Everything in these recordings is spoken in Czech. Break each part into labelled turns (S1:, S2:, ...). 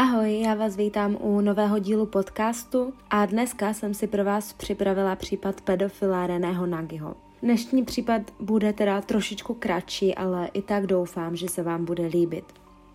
S1: Ahoj, já vás vítám u nového dílu podcastu a dneska jsem si pro vás připravila případ pedofila Reného Nagiho. Dnešní případ bude teda trošičku kratší, ale i tak doufám, že se vám bude líbit.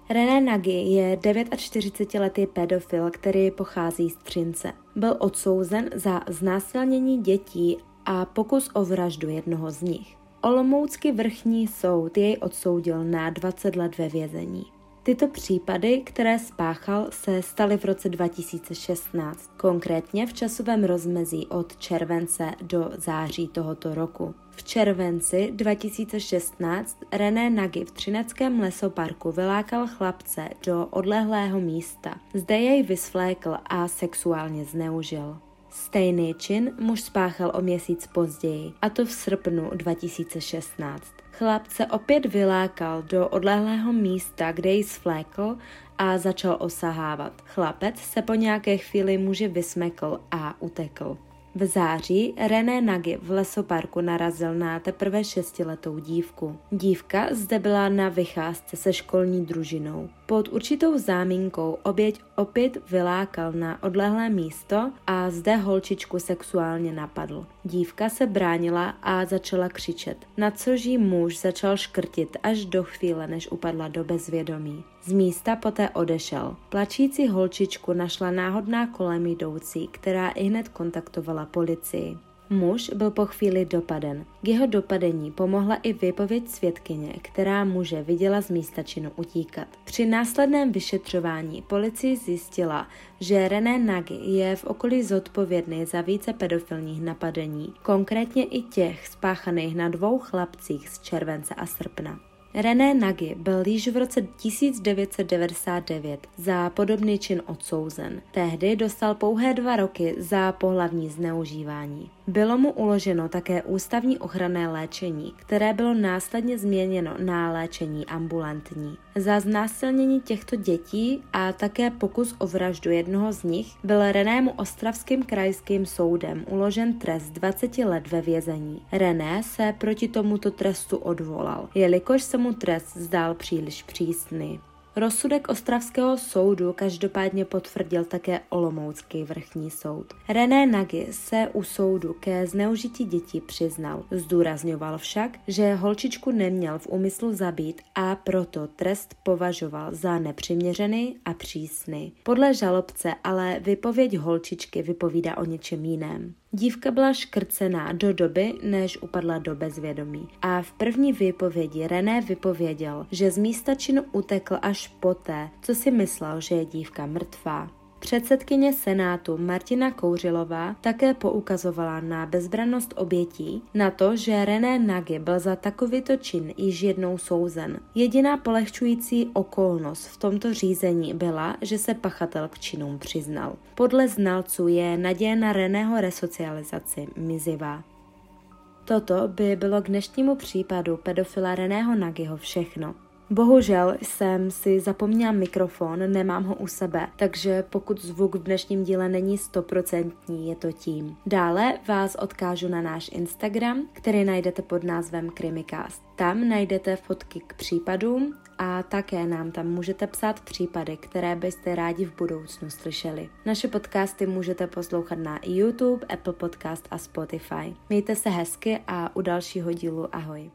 S1: René Nagy je 49-letý pedofil, který pochází z Třince. Byl odsouzen za znásilnění dětí a pokus o vraždu jednoho z nich. Olomoucký vrchní soud jej odsoudil na 20 let ve vězení. Tyto případy, které spáchal, se staly v roce 2016, konkrétně v časovém rozmezí od července do září tohoto roku. V červenci 2016 René Nagy v Třineckém lesoparku vylákal chlapce do odlehlého místa. Zde jej vysvlékl a sexuálně zneužil. Stejný čin muž spáchal o měsíc později, a to v srpnu 2016. Chlapce opět vylákal do odlehlého místa, kde ji svlékl a začal osahávat. Chlapec se po nějaké chvíli muži vysmekl a utekl. V září René Nagy v lesoparku narazil na teprve šestiletou dívku. Dívka zde byla na vycházce se školní družinou. Pod určitou záminkou oběť opět vylákal na odlehlé místo a zde holčičku sexuálně napadl. Dívka se bránila a začala křičet, na což jí muž začal škrtit až do chvíle, než upadla do bezvědomí. Z místa poté odešel. Plačící holčičku našla náhodná kolem jdoucí, která i hned kontaktovala policii. Muž byl po chvíli dopaden. K jeho dopadení pomohla i výpověď svědkyně, která muže viděla z místa činu utíkat. Při následném vyšetřování policie zjistila, že René Nagy je v okolí zodpovědný za více pedofilních napadení, konkrétně i těch spáchaných na dvou chlapcích z července a srpna. René Nagy byl již v roce 1999 za podobný čin odsouzen. Tehdy dostal pouhé dva roky za pohlavní zneužívání. Bylo mu uloženo také ústavní ochranné léčení, které bylo následně změněno na léčení ambulantní. Za znásilnění těchto dětí a také pokus o vraždu jednoho z nich byl Renému ostravským krajským soudem uložen trest 20 let ve vězení. René se proti tomuto trestu odvolal, jelikož se mu trest zdál příliš přísný. Rozsudek Ostravského soudu každopádně potvrdil také Olomoucký vrchní soud. René Nagy se u soudu ke zneužití dětí přiznal. Zdůrazňoval však, že holčičku neměl v úmyslu zabít a proto trest považoval za nepřiměřený a přísný. Podle žalobce ale vypověď holčičky vypovídá o něčem jiném. Dívka byla škrcená do doby, než upadla do bezvědomí. A v první výpovědi René vypověděl, že z místa činu utekl až poté, co si myslel, že je dívka mrtvá. Předsedkyně Senátu Martina Kouřilová také poukazovala na bezbrannost obětí, na to, že René Nagy byl za takovýto čin již jednou souzen. Jediná polehčující okolnost v tomto řízení byla, že se pachatel k činům přiznal. Podle znalců je naděje na Reného resocializaci mizivá. Toto by bylo k dnešnímu případu pedofila Reného Nagyho všechno. Bohužel jsem si zapomněla mikrofon, nemám ho u sebe, takže pokud zvuk v dnešním díle není stoprocentní, je to tím. Dále vás odkážu na náš Instagram, který najdete pod názvem Krimikast. Tam najdete fotky k případům a také nám tam můžete psát případy, které byste rádi v budoucnu slyšeli. Naše podcasty můžete poslouchat na YouTube, Apple Podcast a Spotify. Mějte se hezky a u dalšího dílu ahoj.